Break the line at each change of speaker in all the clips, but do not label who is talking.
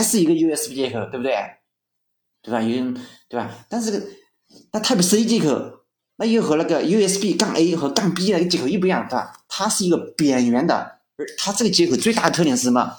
还是一个 USB 接口，对不对？对吧？有人对吧？但是那 Type C 接口，那又和那个 USB 杠 A 和杠 B 那个接口又不一样，对吧？它是一个扁圆的，而它这个接口最大的特点是什么？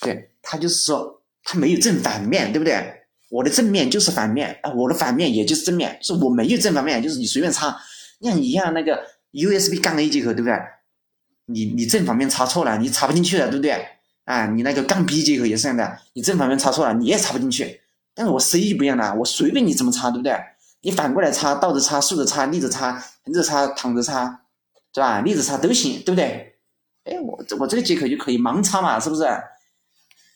对，它就是说它没有正反面，对不对？我的正面就是反面啊，我的反面也就是正面，是我没有正反面，就是你随便插，像你像那个 USB 杠 A 接口，对不对？你你正反面插错了，你插不进去了，对不对？啊，你那个杠 B 接口也是这样的，你正反面插错了，你也插不进去。但是我 C 就不一样了，我随便你怎么插，对不对？你反过来插，倒着插，竖着插，立着插，横着插，躺着插，是吧？立着插都行，对不对？哎，我这我这个接口就可以盲插嘛，是不是？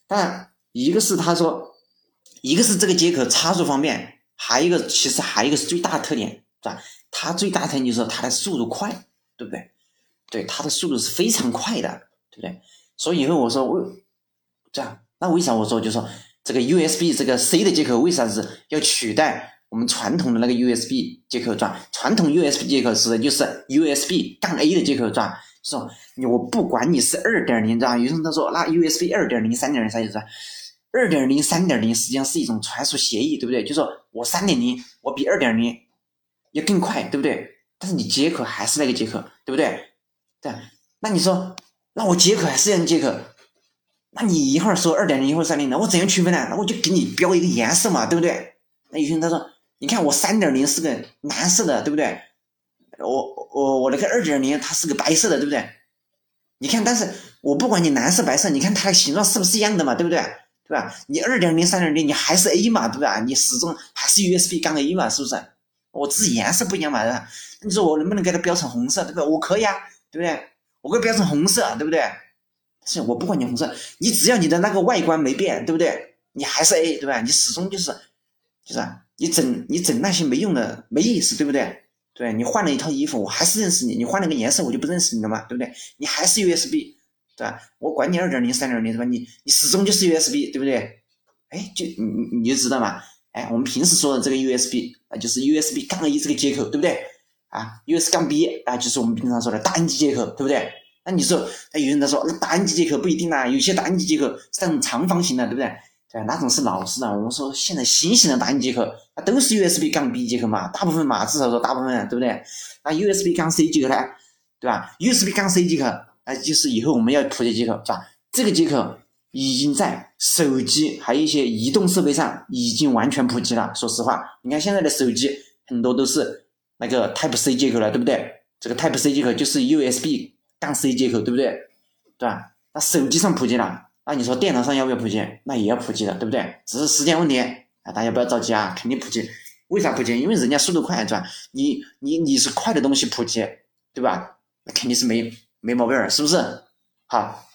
但一个是他说，一个是这个接口插入方便，还有一个其实还有一个是最大的特点，是吧？它最大特点就是它的速度快，对不对？对，它的速度是非常快的，对不对？所以以后我说为这样，那为啥我说就说？这个 USB 这个 C 的接口为啥是要取代我们传统的那个 USB 接口转？传统 USB 接口是就是 USB 杠 A 的接口转，说你我不管你是二点零，知道吧？有人他说那 USB 二点零、三点零啥意思？二点零、三点零实际上是一种传输协议，对不对？就说我三点零我比二点零要更快，对不对？但是你接口还是那个接口，对不对？对，那你说那我接口还是那接口？那你一会儿说二点零，一会儿三点零，我怎样区分呢？那我就给你标一个颜色嘛，对不对？那有些人他说，你看我三点零是个蓝色的，对不对？我我我那个二点零它是个白色的，对不对？你看，但是我不管你蓝色白色，你看它的形状是不是一样的嘛，对不对？对吧？你二点零三点零你还是 A 嘛，对吧？你始终还是 USB 杠 A 嘛，是不是？我只是颜色不一样嘛，对吧？你说我能不能给它标成红色，对不对？我可以啊，对不对？我给它标成红色，对不对？是我不管你红色，你只要你的那个外观没变，对不对？你还是 A，对吧？你始终就是，就是你整你整那些没用的，没意思，对不对？对你换了一套衣服，我还是认识你；你换了个颜色，我就不认识你了嘛，对不对？你还是 USB，对吧？我管你二点零、三点零，对吧？你你始终就是 USB，对不对？哎，就你你就知道嘛？哎，我们平时说的这个 USB 啊，就是 USB 杠一这个接口，对不对？啊，USB 杠 B 啊，就是我们平常说的打印机接口，对不对？那你说，那有人在说，那大 N 级接口不一定啦，有些打印机接口是那种长方形的，对不对？对，那种是老式的。我们说现在新型的打印机接口，它都是 USB 杠 B 接口嘛，大部分嘛，至少说大部分，对不对？那 USB 杠 C 接口呢，对吧？USB 杠 C 接口，那就是以后我们要普及接口，是吧？这个接口已经在手机还有一些移动设备上已经完全普及了。说实话，你看现在的手机很多都是那个 Type C 接口了，对不对？这个 Type C 接口就是 USB。杠 C 接口对不对？对吧？那手机上普及了，那你说电脑上要不要普及？那也要普及的，对不对？只是时间问题啊！大家不要着急啊，肯定普及。为啥普及？因为人家速度快，是吧？你你你是快的东西普及，对吧？那肯定是没没毛病，是不是？好，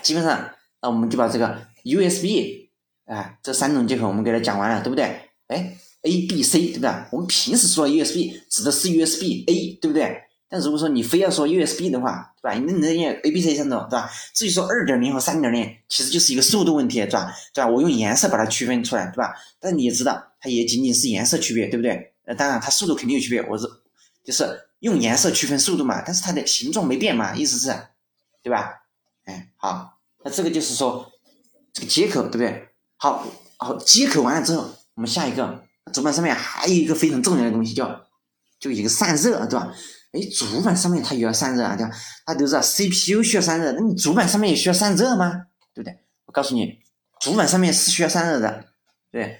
基本上那我们就把这个 USB 啊这三种接口我们给它讲完了，对不对？哎，A、B、C 对不对？我们平时说 USB 指的是 USB A，对不对？但如果说你非要说 USB 的话，对吧？你那那 A、B、C 三种，对吧？至于说二点零和三点零，其实就是一个速度问题，对吧？对吧？我用颜色把它区分出来，对吧？但你也知道，它也仅仅是颜色区别，对不对？呃，当然它速度肯定有区别，我是就是用颜色区分速度嘛，但是它的形状没变嘛，意思是，对吧？哎，好，那这个就是说这个接口，对不对？好，好，接口完了之后，我们下一个主板上面还有一个非常重要的东西，叫就一个散热，对吧？哎，主板上面它也要散热啊，对吧？那都是 CPU 需要散热，那你主板上面也需要散热吗？对不对？我告诉你，主板上面是需要散热的，对。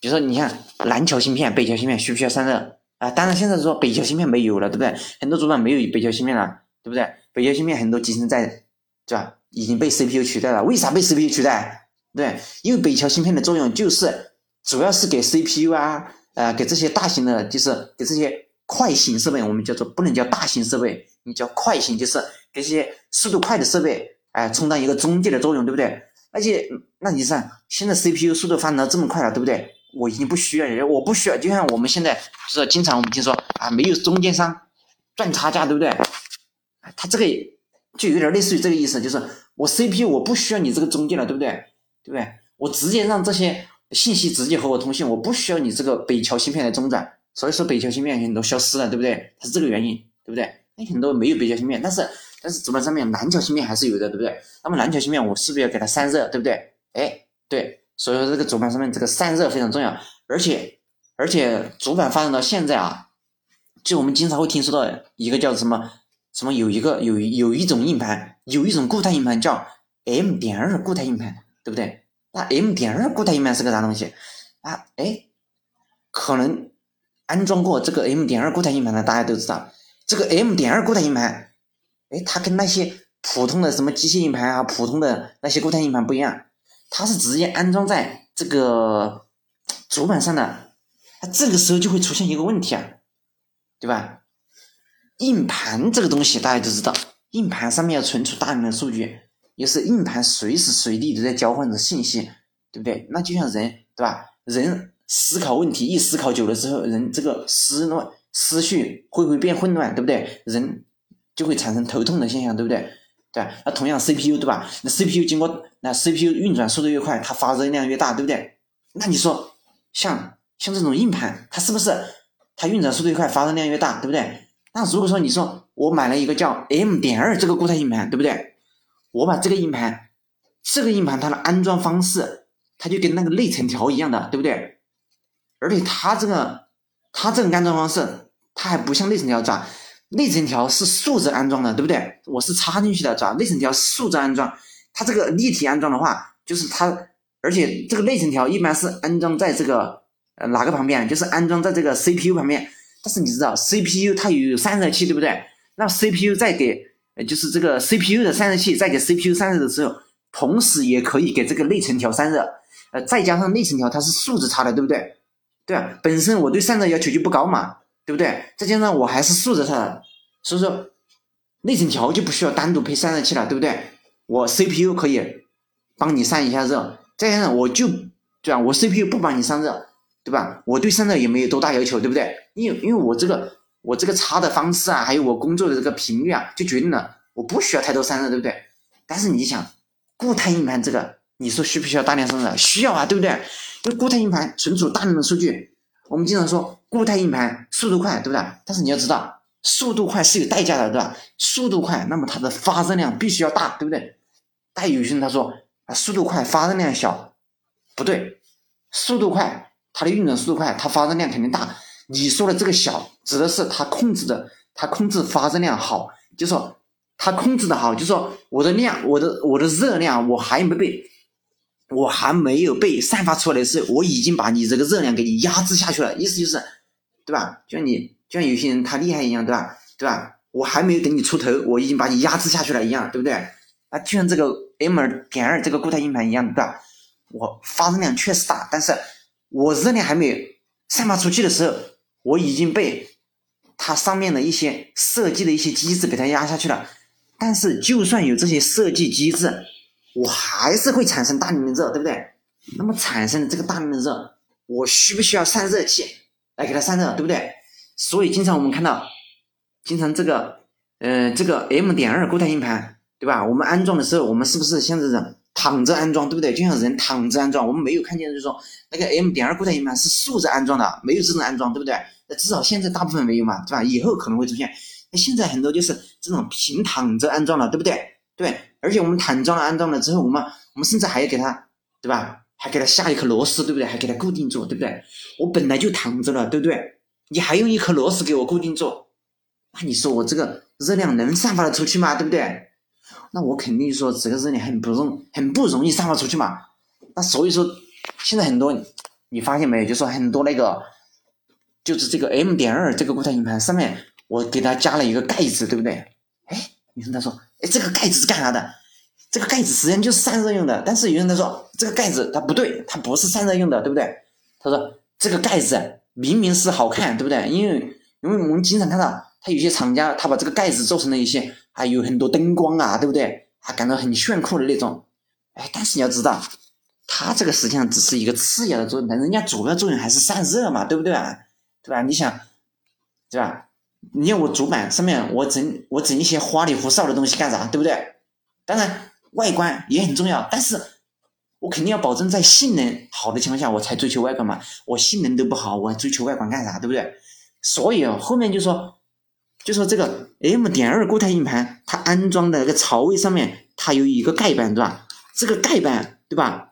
比如说，你看南桥芯片、北桥芯片需不需要散热啊？当然，现在说北桥芯片没有了，对不对？很多主板没有北桥芯片了，对不对？北桥芯片很多集成在，对吧？已经被 CPU 取代了。为啥被 CPU 取代？对，因为北桥芯片的作用就是主要是给 CPU 啊，呃，给这些大型的，就是给这些。快型设备我们叫做不能叫大型设备，你叫快型，就是给这些速度快的设备，哎，充当一个中介的作用，对不对？而且，那你想，现在 CPU 速度发展到这么快了，对不对？我已经不需要，我不需要，就像我们现在就是经常我们听说啊，没有中间商赚差价，对不对？它这个就有点类似于这个意思，就是我 CPU 我不需要你这个中介了，对不对？对不对？我直接让这些信息直接和我通信，我不需要你这个北桥芯片来中转。所以说北桥芯片很多消失了，对不对？它是这个原因，对不对？那很多没有北桥芯片，但是但是主板上面南桥芯片还是有的，对不对？那么南桥芯片我是不是要给它散热，对不对？哎，对，所以说这个主板上面这个散热非常重要，而且而且主板发展到现在啊，就我们经常会听说到一个叫什么什么有一个有有一种硬盘，有一种固态硬盘叫 M 点二固态硬盘，对不对？那 M 点二固态硬盘是个啥东西啊？哎，可能安装过这个 M 点二固态硬盘的大家都知道，这个 M 点二固态硬盘，哎，它跟那些普通的什么机械硬盘啊，普通的那些固态硬盘不一样，它是直接安装在这个主板上的。它这个时候就会出现一个问题啊，对吧？硬盘这个东西大家都知道，硬盘上面要存储大量的数据，也是硬盘随时随地都在交换着信息，对不对？那就像人，对吧？人思考问题一思考久了之后，人这个思乱思绪会不会变混乱，对不对？人就会产生头痛的现象，对不对？对吧？那同样 CPU 对吧？那 CPU 经过那 CPU 运转速度越快，它发热量越大，对不对？那你说像像这种硬盘，它是不是它运转速度越快，发热量越大，对不对？那如果说你说我买了一个叫 M 点二这个固态硬盘，对不对？我把这个硬盘，这个硬盘它的安装方式，它就跟那个内存条一样的，对不对？而且它这个它这个安装方式，它还不像内存条，吧？内存条是竖着安装的，对不对？我是插进去的，吧？内存条竖着安装，它这个立体安装的话，就是它，而且这个内存条一般是安装在这个呃哪个旁边？就是安装在这个 CPU 旁边。但是你知道，CPU 它有散热器，对不对？那 CPU 在给，就是这个 CPU 的散热器在给 CPU 散热的时候，同时也可以给这个内存条散热。呃，再加上内存条它是竖着插的，对不对？对啊，本身我对散热要求就不高嘛，对不对？再加上我还是竖着插的，所以说内存条就不需要单独配散热器了，对不对？我 CPU 可以帮你散一下热，再加上我就对啊，我 CPU 不帮你散热。对吧？我对散热也没有多大要求，对不对？因为因为我这个我这个插的方式啊，还有我工作的这个频率啊，就决定了我不需要太多散热，对不对？但是你想，固态硬盘这个，你说需不需要大量散热？需要啊，对不对？就固态硬盘存储大量的数据，我们经常说固态硬盘速度快，对不对？但是你要知道，速度快是有代价的，对吧？速度快，那么它的发热量必须要大，对不对？但有些人他说啊，速度快，发热量小，不对，速度快。它的运转速度快，它发热量肯定大。你说的这个小，指的是它控制的，它控制发热量好，就说它控制的好，就说我的量，我的我的热量，我还没被，我还没有被散发出来的时候，我已经把你这个热量给你压制下去了。意思就是，对吧？就像你，就像有些人他厉害一样，对吧？对吧？我还没有等你出头，我已经把你压制下去了一样，对不对？啊，就像这个 M 二点二这个固态硬盘一样，对吧？我发热量确实大，但是。我热量还没有散发出去的时候，我已经被它上面的一些设计的一些机制给它压下去了。但是，就算有这些设计机制，我还是会产生大量的热，对不对？那么产生这个大量的热，我需不需要散热器来给它散热，对不对？所以，经常我们看到，经常这个，呃，这个 M 点二固态硬盘，对吧？我们安装的时候，我们是不是像这种？躺着安装，对不对？就像人躺着安装，我们没有看见，就是说那个 M 点二固态硬盘是竖着安装的，没有这种安装，对不对？那至少现在大部分没有嘛，对吧？以后可能会出现。那现在很多就是这种平躺着安装了，对不对？对，而且我们躺装了安装了之后，我们我们甚至还要给它，对吧？还给它下一颗螺丝，对不对？还给它固定住，对不对？我本来就躺着了，对不对？你还用一颗螺丝给我固定住，那你说我这个热量能散发得出去吗？对不对？那我肯定说这个热量很不容很不容易散发出去嘛。那所以说，现在很多你发现没有？就说很多那个，就是这个 M 点二这个固态硬盘上面，我给它加了一个盖子，对不对？哎，有人他说，哎，这个盖子是干啥的？这个盖子实际上就是散热用的。但是有人他说，这个盖子它不对，它不是散热用的，对不对？他说这个盖子明明是好看，对不对？因为因为我们经常看到，他有些厂家他把这个盖子做成了一些。还有很多灯光啊，对不对？还感到很炫酷的那种，哎，但是你要知道，它这个实际上只是一个次要的作用，但人家主要作用还是散热嘛，对不对啊？对吧？你想，对吧？你要我主板上面我整我整一些花里胡哨的东西干啥？对不对？当然外观也很重要，但是我肯定要保证在性能好的情况下我才追求外观嘛。我性能都不好，我还追求外观干啥？对不对？所以后面就说。就说这个 M 点二固态硬盘，它安装的那个槽位上面，它有一个盖板，对吧？这个盖板，对吧？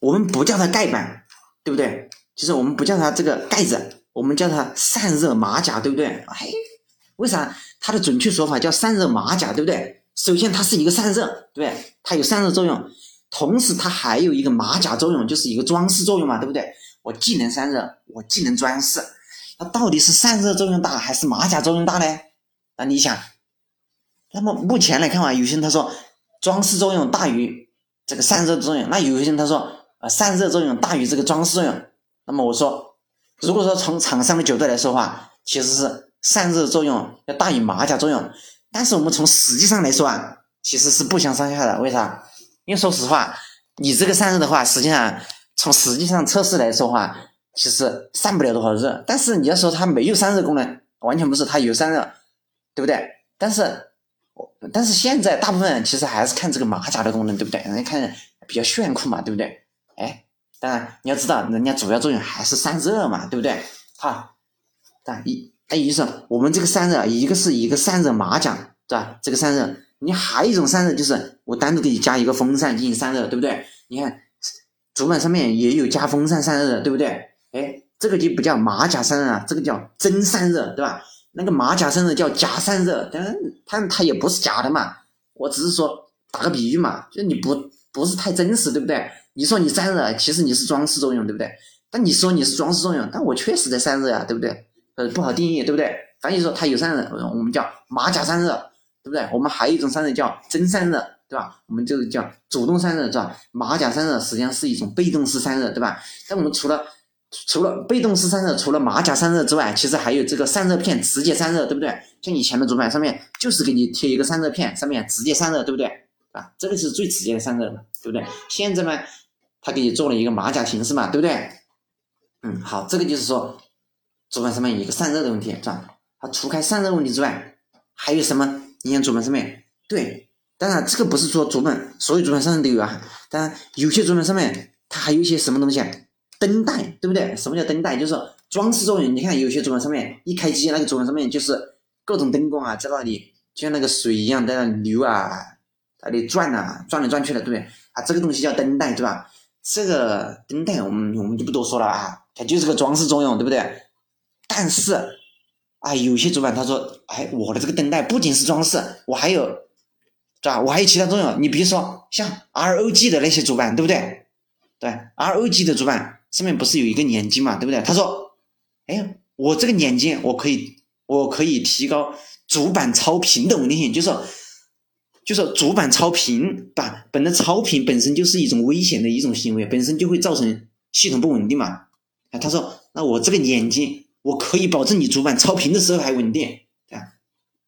我们不叫它盖板，对不对？就是我们不叫它这个盖子，我们叫它散热马甲，对不对？哎，为啥它的准确说法叫散热马甲，对不对？首先它是一个散热，对？它有散热作用，同时它还有一个马甲作用，就是一个装饰作用嘛，对不对？我既能散热，我既能装饰，那到底是散热作用大还是马甲作用大呢？那你想，那么目前来看啊，有些人他说装饰作用大于这个散热作用，那有些人他说啊散热作用大于这个装饰作用。那么我说，如果说从厂商的角度来说话，其实是散热作用要大于马甲作用。但是我们从实际上来说啊，其实是不相上下的。为啥？因为说实话，你这个散热的话，实际上从实际上测试来说话，其实散不了多少热。但是你要说它没有散热功能，完全不是，它有散热，对不对？但是，但是现在大部分其实还是看这个马甲的功能，对不对？人家看比较炫酷嘛，对不对？哎。当然，你要知道，人家主要作用还是散热嘛，对不对？好，但一，那意思，我们这个散热，一个是一个散热马甲，对吧？这个散热，你还有一种散热，就是我单独给你加一个风扇进行散热，对不对？你看，主板上面也有加风扇散热的，对不对？哎，这个就不叫马甲散热啊，这个叫真散热，对吧？那个马甲散热叫假散热，但是它它也不是假的嘛，我只是说打个比喻嘛，就你不不是太真实，对不对？你说你散热，其实你是装饰作用，对不对？但你说你是装饰作用，但我确实在散热呀，对不对？呃，不好定义，对不对？反正就说它有散热，我们叫马甲散热，对不对？我们还有一种散热叫真散热，对吧？我们就是叫主动散热，是吧？马甲散热实际上是一种被动式散热，对吧？但我们除了除了被动式散热，除了马甲散热之外，其实还有这个散热片直接散热，对不对？像以前的主板上面就是给你贴一个散热片，上面直接散热，对不对？啊，这个是最直接的散热了，对不对？现在呢？他给你做了一个马甲形式嘛，对不对？嗯，好，这个就是说主板上面一个散热的问题，是吧？它除开散热问题之外，还有什么？你看主板上面，对，当然这个不是说主板所有主板上面都有啊，当然有些主板上面它还有一些什么东西啊？灯带，对不对？什么叫灯带？就是装饰作用。你看有些主板上面一开机，那个主板上面就是各种灯光啊，在那里就像那个水一样在那流啊，那里转啊，转来转去的，对不对？啊，这个东西叫灯带，对吧？这个灯带我们我们就不多说了啊，它就是个装饰作用，对不对？但是，啊，有些主板他说，哎，我的这个灯带不仅是装饰，我还有，是吧？我还有其他作用。你比如说像 ROG 的那些主板，对不对？对，ROG 的主板上面不是有一个眼睛嘛，对不对？他说，哎，我这个眼睛我可以，我可以提高主板超频的稳定性，就是说。就是主板超频，吧？本来超频本身就是一种危险的一种行为，本身就会造成系统不稳定嘛。啊，他说，那我这个眼睛，我可以保证你主板超频的时候还稳定，对吧？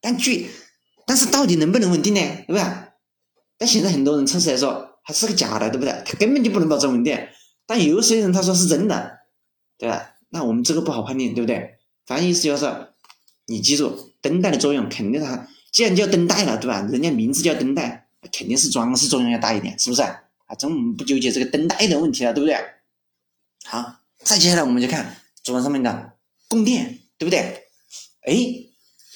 但据，但是到底能不能稳定呢？对不对？但现在很多人测试来说，还是个假的，对不对？它根本就不能保证稳定。但有些人他说是真的，对吧？那我们这个不好判定，对不对？反正意思就是，你记住灯带的作用，肯定它。既然叫灯带了，对吧？人家名字叫灯带，肯定是装饰作用要大一点，是不是？啊，这我们不纠结这个灯带的问题了，对不对？好，再接下来我们就看主板上面的供电，对不对？哎，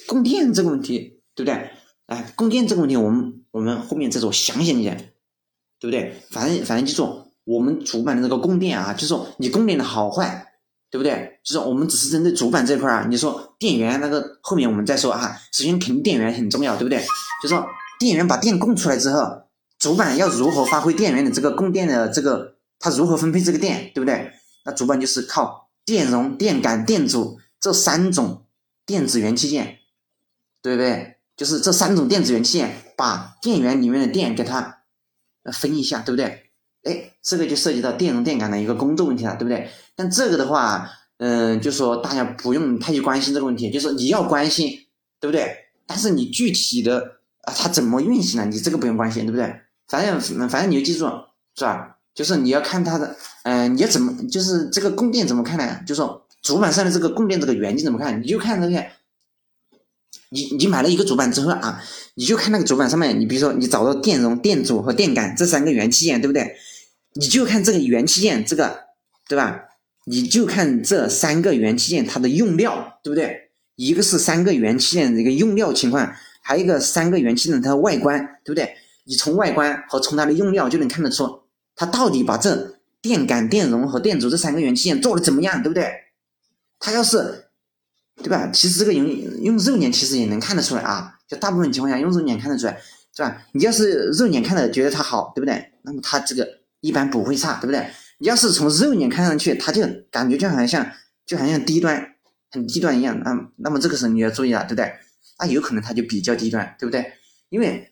供电这个问题，对不对？哎，供电这个问题，我们我们后面再做详细一点，对不对？反正反正记住，我们主板的这个供电啊，就说你供电的好坏。对不对？就是我们只是针对主板这块啊，你说电源那个后面我们再说哈。首先肯定电源很重要，对不对？就说电源把电供出来之后，主板要如何发挥电源的这个供电的这个，它如何分配这个电，对不对？那主板就是靠电容、电感、电阻这三种电子元器件，对不对？就是这三种电子元器件把电源里面的电给它分一下，对不对？哎，这个就涉及到电容电感的一个工作问题了，对不对？但这个的话，嗯，就说大家不用太去关心这个问题，就说你要关心，对不对？但是你具体的啊，它怎么运行呢？你这个不用关心，对不对？反正反正你就记住，是吧？就是你要看它的，嗯，你要怎么，就是这个供电怎么看呢？就说主板上的这个供电这个元件怎么看？你就看这个，你你买了一个主板之后啊，你就看那个主板上面，你比如说你找到电容、电阻和电感这三个元器件，对不对？你就看这个元器件，这个，对吧？你就看这三个元器件它的用料，对不对？一个是三个元器件的一个用料情况，还有一个三个元器件它的外观，对不对？你从外观和从它的用料就能看得出，它到底把这电感、电容和电阻这三个元器件做的怎么样，对不对？它要是，对吧？其实这个用用肉眼其实也能看得出来啊，就大部分情况下用肉眼看得出来，是吧？你要是肉眼看的觉得它好，对不对？那么它这个一般不会差，对不对？你要是从肉眼看上去，它就感觉就好像就好像低端很低端一样，那那么这个时候你要注意了，对不对？那有可能它就比较低端，对不对？因为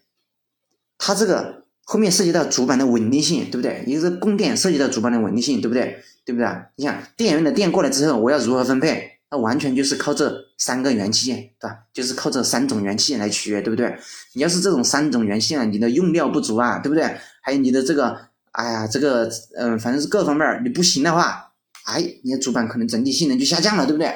它这个后面涉及到主板的稳定性，对不对？一个供电涉及到主板的稳定性，对不对？对不对？你想电源的电过来之后，我要如何分配？那完全就是靠这三个元器件，对吧？就是靠这三种元器件来取悦，对不对？你要是这种三种元器件，你的用料不足啊，对不对？还有你的这个，哎呀，这个，嗯，反正是各方面你不行的话，哎，你的主板可能整体性能就下降了，对不对？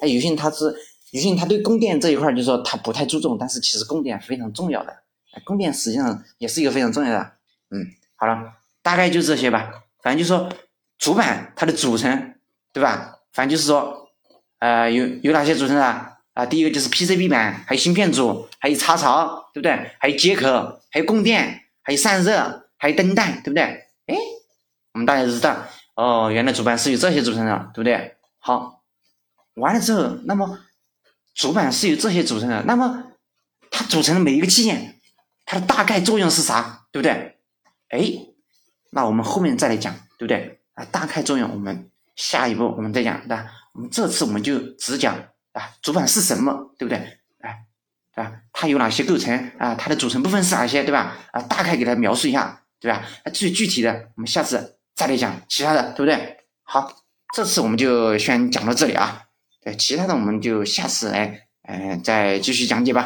哎，有些人他是。有些人他对供电这一块就是说他不太注重，但是其实供电非常重要的，供电实际上也是一个非常重要的。嗯，好了，大概就这些吧。反正就说主板它的组成，对吧？反正就是说，呃，有有哪些组成的啊？第一个就是 PCB 板，还有芯片组，还有插槽，对不对？还有接口，还有供电，还有散热，还有灯带，对不对？哎，我们大家知道，哦，原来主板是由这些组成的，对不对？好，完了之后，那么。主板是由这些组成的，那么它组成的每一个器件，它的大概作用是啥，对不对？哎，那我们后面再来讲，对不对？啊，大概作用我们下一步我们再讲，对吧？我们这次我们就只讲啊，主板是什么，对不对？哎，对吧？它有哪些构成啊？它的组成部分是哪些，对吧？啊，大概给它描述一下，对吧？那最具体的，我们下次再来讲其他的，对不对？好，这次我们就先讲到这里啊。对，其他的我们就下次来，嗯，再继续讲解吧。